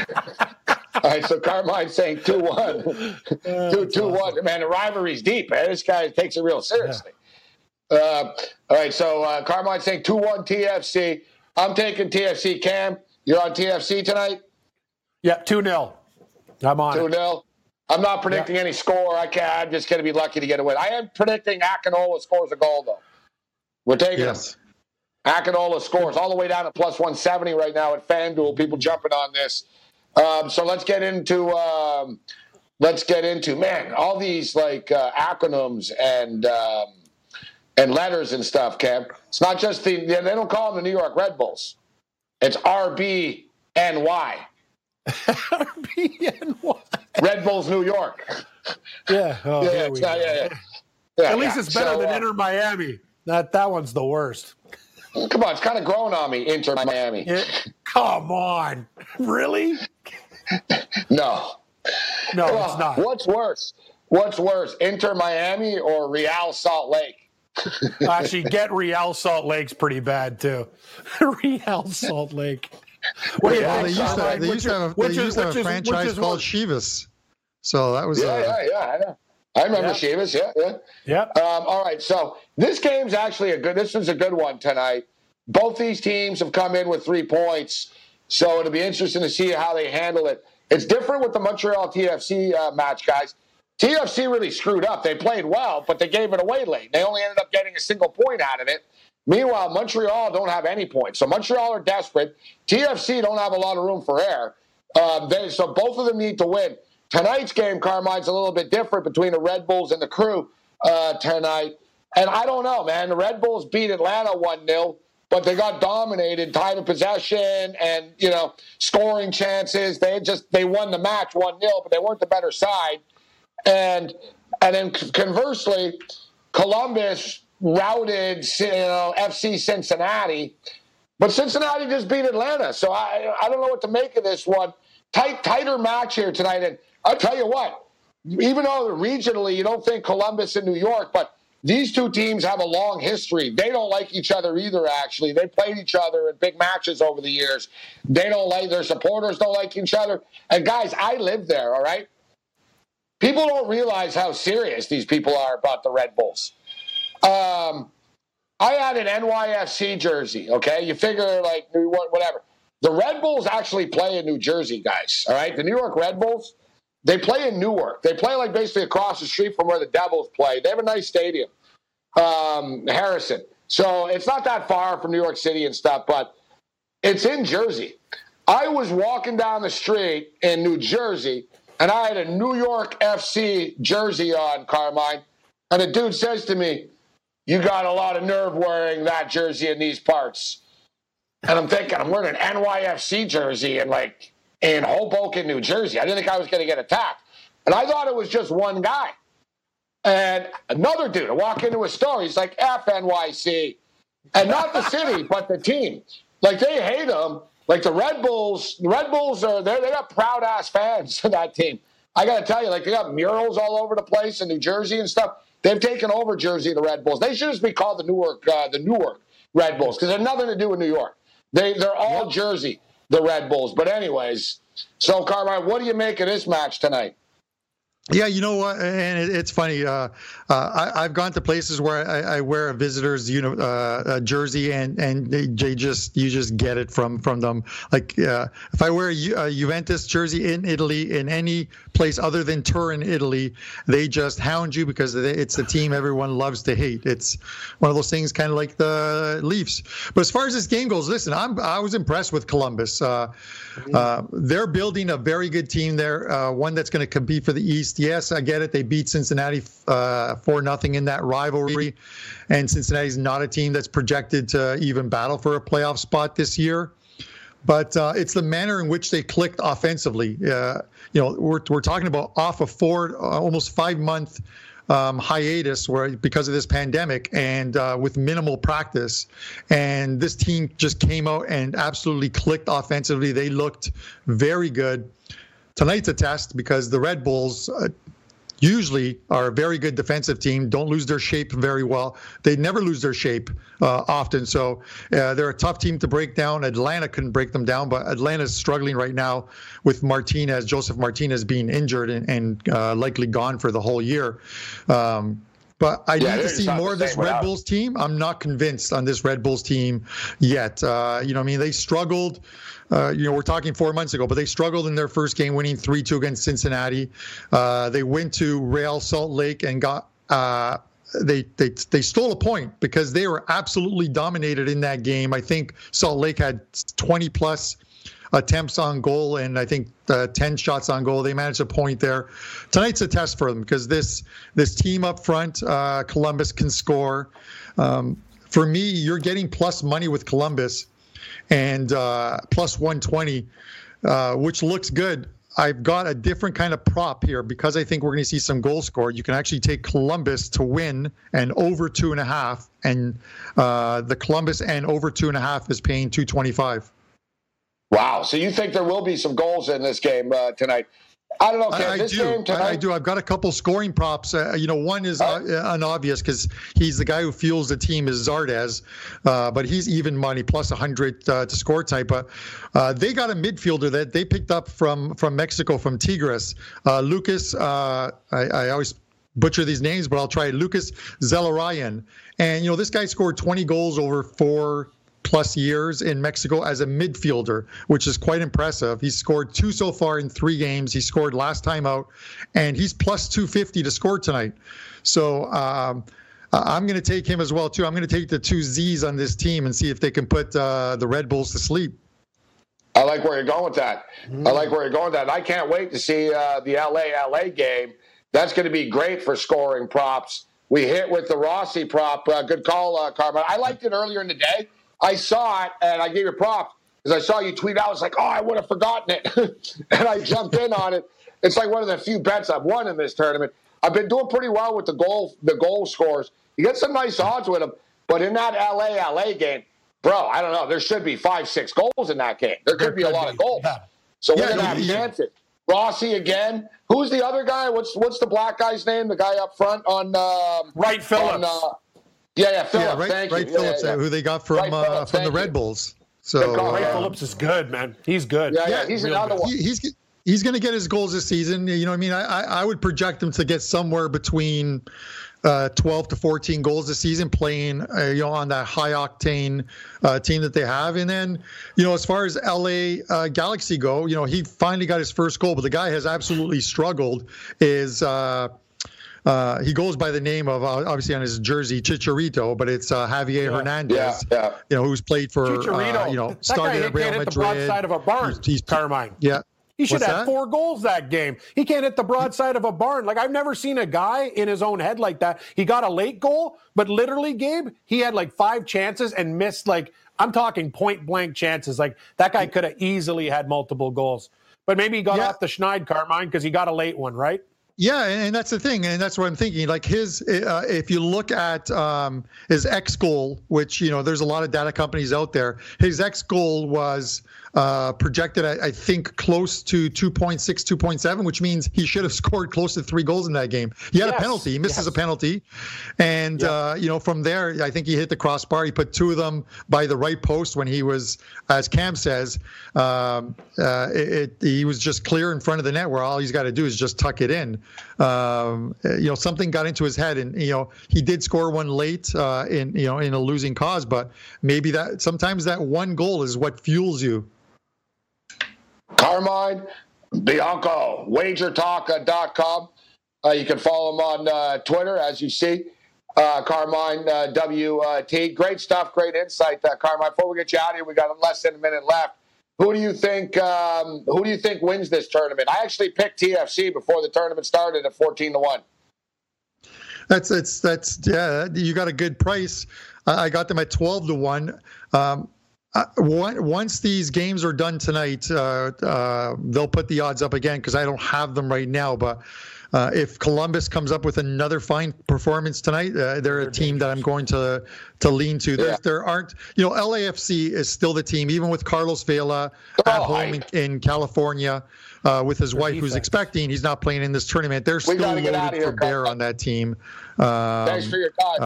Speaker 1: All right, so Carmine's saying two one, two two awesome. one. Man, the rivalry's deep. Man. This guy takes it real seriously. Yeah. Uh, all right, so uh, Carmine's saying two one TFC. I'm taking TFC. Cam, you're on TFC tonight.
Speaker 2: Yep, two 0 I'm on.
Speaker 1: Two 0 I'm not predicting yeah. any score. I can't. I'm just going to be lucky to get a win. I am predicting Akinola scores a goal, though. We're taking yes. him. Akinola scores all the way down to plus 170 right now at FanDuel. People jumping on this. Um, so let's get into um, let's get into man all these like uh, acronyms and um, and letters and stuff. Cam, it's not just the they don't call them the New York Red Bulls. It's RBNY.
Speaker 2: RBNY.
Speaker 1: Red Bulls New York.
Speaker 2: Yeah. Oh, yeah, yeah, yeah, yeah, yeah, At least it's better so, than uh, Inter Miami. That that one's the worst.
Speaker 1: Come on, it's kind of grown on me, Inter Miami.
Speaker 2: It, come on. Really?
Speaker 1: no.
Speaker 2: No, it's not.
Speaker 1: What's worse? What's worse, Inter Miami or Real Salt Lake?
Speaker 2: Actually, get Real Salt Lake's pretty bad too. Real Salt Lake.
Speaker 6: Well, yeah, they used to, they used to have, they used to have a franchise called Chivas. So that was
Speaker 1: yeah, uh, yeah, yeah. I know. I remember yeah. Chivas. Yeah, yeah.
Speaker 2: Yeah.
Speaker 1: Um, all right. So this game's actually a good. This is a good one tonight. Both these teams have come in with three points, so it'll be interesting to see how they handle it. It's different with the Montreal TFC uh, match, guys. TFC really screwed up. They played well, but they gave it away late. They only ended up getting a single point out of it. Meanwhile, Montreal don't have any points. So Montreal are desperate. TFC don't have a lot of room for air. Uh, they, so both of them need to win. Tonight's game, Carmine's a little bit different between the Red Bulls and the crew uh, tonight. And I don't know, man. The Red Bulls beat Atlanta 1 0, but they got dominated time of possession and, you know, scoring chances. They just they won the match 1 0, but they weren't the better side. And and then conversely, Columbus routed you know, FC Cincinnati. But Cincinnati just beat Atlanta, so I I don't know what to make of this one. Tight, tighter match here tonight, and I'll tell you what. Even though regionally you don't think Columbus and New York, but these two teams have a long history. They don't like each other either, actually. They played each other in big matches over the years. They don't like, their supporters don't like each other. And guys, I live there, all right? People don't realize how serious these people are about the Red Bulls. Um, I had an NYFC jersey, okay? You figure, like, whatever. The Red Bulls actually play in New Jersey, guys, all right? The New York Red Bulls, they play in Newark. They play like basically across the street from where the Devils play. They have a nice stadium, um, Harrison. So it's not that far from New York City and stuff, but it's in Jersey. I was walking down the street in New Jersey, and I had a New York FC jersey on, Carmine. And a dude says to me, You got a lot of nerve wearing that jersey in these parts. And I'm thinking, I'm wearing an NYFC jersey and like in Hoboken, New Jersey. I didn't think I was going to get attacked. And I thought it was just one guy. And another dude, I walk into a store, he's like, F NYC. And not the city, but the team. Like they hate them. Like the Red Bulls, the Red Bulls are they they got proud ass fans of that team. I gotta tell you, like they got murals all over the place in New Jersey and stuff. They've taken over Jersey, the Red Bulls. They should just be called the Newark, uh, the Newark Red Bulls, because they're nothing to do with New York. They they're all yep. Jersey the Red Bulls. But anyways, so Carmine, what do you make of this match tonight?
Speaker 6: Yeah, you know what, and it, it's funny. Uh, uh, I, have gone to places where I, I wear a visitor's you know uh, a jersey, and and they, they, just you just get it from from them. Like uh, if I wear a, a, Juventus jersey in Italy, in any place other than Turin, Italy, they just hound you because it's the team everyone loves to hate. It's one of those things, kind of like the Leafs. But as far as this game goes, listen, I'm I was impressed with Columbus. Uh, uh, they're building a very good team there, one that's going to compete for the East yes, I get it. They beat Cincinnati four uh, nothing in that rivalry, and Cincinnati's not a team that's projected to even battle for a playoff spot this year. But uh, it's the manner in which they clicked offensively. Uh, you know, we're we're talking about off a four, uh, almost five month. Um, hiatus where because of this pandemic and uh, with minimal practice and this team just came out and absolutely clicked offensively they looked very good tonight's a test because the Red Bulls uh, usually are a very good defensive team, don't lose their shape very well. They never lose their shape uh, often. So uh, they're a tough team to break down. Atlanta couldn't break them down, but Atlanta's struggling right now with Martinez, Josef Martinez being injured and, and uh, likely gone for the whole year. Um, but I yeah, need to see more of this Red Bulls team. I'm not convinced on this Red Bulls team yet. Uh, you know, I mean, they struggled. Uh, you know, we're talking four months ago, but they struggled in their first game, winning 3 2 against Cincinnati. Uh, they went to Real Salt Lake and got. Uh, they, they they stole a point because they were absolutely dominated in that game. I think Salt Lake had 20 plus attempts on goal and I think uh, 10 shots on goal. They managed a point there. Tonight's a test for them because this this team up front, uh, Columbus can score. Um, for me, you're getting plus money with Columbus and uh, plus 120, uh, which looks good. I've got a different kind of prop here because I think we're going to see some goals scored. You can actually take Columbus to win and over two and a half, and uh, the Columbus and over two and a half is paying 225.
Speaker 1: Wow. So you think there will be some goals in this game uh, tonight? I don't know. I,
Speaker 6: I do. Tonight... I, do. I've got a couple scoring props. Uh, you know, one is uh, unobvious because he's the guy who fuels the team is Zardes, uh, but he's even money plus 100 uh, to score type. But uh, they got a midfielder that they picked up from from Mexico from Tigres, uh, Lucas. I, I always butcher these names, but I'll try Lucas Zelarayan. And you know, this guy scored 20 goals over four plus years in Mexico as a midfielder, which is quite impressive. He's scored two so far in three games. He scored last time out, and he's plus 250 to score tonight. So um, I'm going to take him as well too. I'm going to take the two Z's on this team and see if they can put uh, the Red Bulls to sleep.
Speaker 1: I like where you're going with that. Mm. I like where you're going with that. I can't wait to see uh, the LA LA game. That's going to be great for scoring props. We hit with the Rossi prop. Uh, good call, uh, Carmine. I liked it earlier in the day. I saw it and I gave you props because I saw you tweet out. I was like, oh, I would have forgotten it. and I jumped in on it. It's like one of the few bets I've won in this tournament. I've been doing pretty well with the goal, the goal scores. You get some nice odds with them. But in that LA LA game, bro, I don't know. There should be five, six goals in that game. There could be a lot of goals. So we're gonna have chances. Rossi again. Who's the other guy? What's what's the black guy's name? The guy up front on um,
Speaker 2: Wright Phillips. On, uh,
Speaker 1: yeah, yeah, Phillips.
Speaker 6: Yeah, right,
Speaker 1: thank
Speaker 6: right
Speaker 1: you.
Speaker 6: Phillips,
Speaker 1: yeah, yeah,
Speaker 6: who they got from uh, from the Red you. Bulls. So
Speaker 2: Ray uh, Phillips is good, man. He's good.
Speaker 1: Yeah, yeah, he's another good. one. He,
Speaker 6: he's he's going to get his goals this season. You know, I mean, I I would project him to get somewhere between uh, 12 to 14 goals this season, playing uh, you know on that high octane uh, team that they have. And then you know as far as LA uh, Galaxy go, you know he finally got his first goal, but the guy has absolutely struggled. Is uh, uh, he goes by the name of obviously on his jersey Chicharito, but it's Javier yeah. Hernandez.
Speaker 1: Yeah, yeah.
Speaker 6: You know who's played for you know started at Real Madrid.
Speaker 2: The broadside of a barn. He's, he's Carmine.
Speaker 6: Yeah.
Speaker 2: He should What's have that? four goals that game. He can't hit the broadside of a barn. Like I've never seen a guy in his own head like that. He got a late goal, but literally, Gabe, he had like five chances and missed like I'm talking point blank chances. Like that guy could have easily had multiple goals. But maybe he got yeah. off the schneid, Carmine, because he got a late one, right?
Speaker 6: Yeah, and that's the thing, and that's what I'm thinking. Like his, uh, if you look at um, his X goal, which you know, there's a lot of data companies out there. His X goal was uh, projected, I, I, think, close to 2.6, 2.7, which means he should have scored close to three goals in that game. He had yes. a penalty. He misses yes. a penalty. And, uh, you know, from there, I think he hit the crossbar. He put two of them by the right post when he was, as Cam says, um, uh, it, it, he was just clear in front of the net where all he's got to do is just tuck it in. Um, you know, something got into his head, and you know, he did score one late uh, in you know in a losing cause, but maybe that sometimes that one goal is what fuels you
Speaker 1: Carmine, Bianco, wagertalk.com. Uh, you can follow him on uh, Twitter, as you see. Uh, Carmine uh, WT. Great stuff, great insight, uh, Carmine. Before we get you out here, we got less than a minute left. Who do you think? Um, who do you think wins this tournament? I actually picked TFC before the tournament started at fourteen to one.
Speaker 6: That's that's that's yeah. You got a good price. I got them at twelve to one. Um, uh, once these games are done tonight, uh, uh, they'll put the odds up again because I don't have them right now. But uh, if Columbus comes up with another fine performance tonight, uh, they're a team that I'm going to to lean to. Yeah. There aren't, you know, LAFC is still the team, even with Carlos Vela oh, at home in, in California. Uh, with his wife, defense. who's expecting he's not playing in this tournament. They're still loaded for bear on that team.
Speaker 1: Um, Thanks for your time.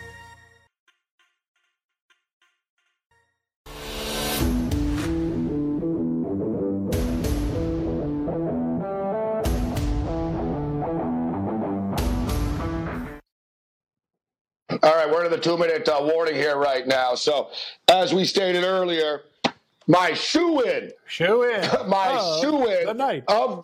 Speaker 1: All right, we're in the two minute uh, warning here right now. So, as we stated earlier, my shoe in.
Speaker 2: Shoe in.
Speaker 1: my oh, shoe in.
Speaker 2: The night.
Speaker 1: Of,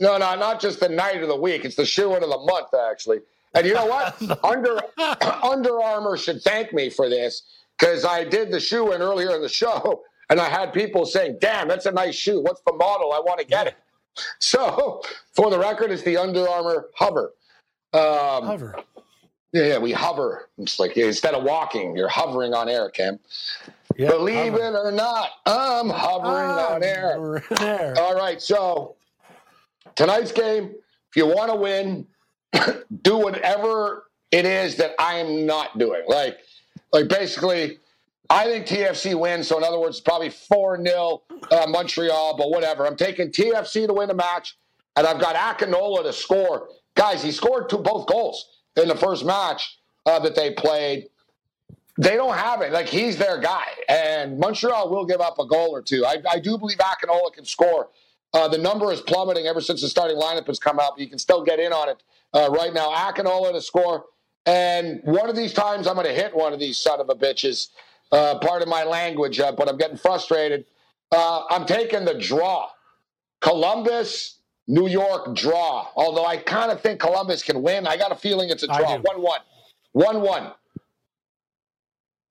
Speaker 1: no, no, not just the night of the week. It's the shoe in of the month, actually. And you know what? Under Under Armour should thank me for this because I did the shoe in earlier in the show, and I had people saying, "Damn, that's a nice shoe. What's the model? I want to get it." So, for the record, it's the Under Armour Hover.
Speaker 2: Um, Hover.
Speaker 1: Yeah, yeah, we hover. It's like instead of walking, you're hovering on air, Cam. Yep, Believe hover. it or not, I'm hovering I'm on air. air. All right, so tonight's game, if you want to win, do whatever it is that I'm not doing. Like, like basically, I think TFC wins. So in other words, probably four 0 uh, Montreal, but whatever. I'm taking TFC to win the match, and I've got Akinola to score. Guys, he scored two both goals in the first match uh, that they played. They don't have it. Like he's their guy, and Montreal will give up a goal or two. I, I do believe Akinola can score. Uh, the number is plummeting ever since the starting lineup has come out. But you can still get in on it uh, right now. Akinola to score, and one of these times I'm going to hit one of these son of a bitches. Uh, part of my language, uh, but I'm getting frustrated. Uh, I'm taking the draw. Columbus New York draw. Although I kind of think Columbus can win. I got a feeling it's a draw. 1 1. 1 1.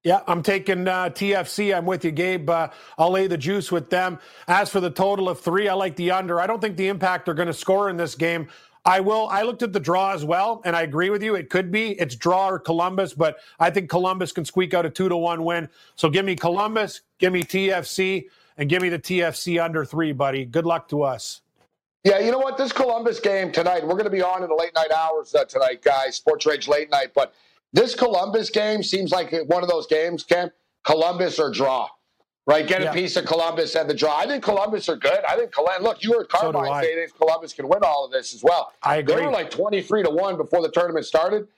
Speaker 2: Yeah, I'm taking uh, TFC. I'm with you, Gabe. Uh, I'll lay the juice with them. As for the total of three, I like the under. I don't think the impact are going to score in this game. I will. I looked at the draw as well, and I agree with you. It could be it's draw or Columbus, but I think Columbus can squeak out a two to one win. So give me Columbus, give me TFC, and give me the TFC under three, buddy. Good luck to us.
Speaker 1: Yeah, you know what? This Columbus game tonight, we're going to be on in the late night hours uh, tonight, guys. Sports Rage late night, but this Columbus game seems like one of those games, Ken. Columbus or draw, right? Get yeah. a piece of Columbus and the draw. I think Columbus are good. I think Columbus. Look, you heard Carmine so say that Columbus can win all of this as well.
Speaker 2: I agree.
Speaker 1: They were like twenty-three to one before the tournament started.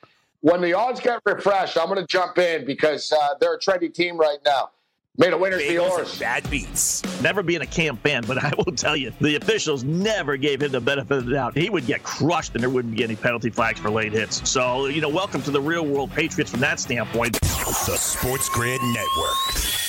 Speaker 1: When the odds get refreshed, I'm going to jump in because uh, they're a trendy team right now. Made a winner's the yours.
Speaker 4: Bad beats.
Speaker 3: Never being a camp fan, but I will tell you, the officials never gave him the benefit of the doubt. He would get crushed and there wouldn't be any penalty flags for late hits. So, you know, welcome to the real world Patriots from that standpoint.
Speaker 4: The Sports Grid Network.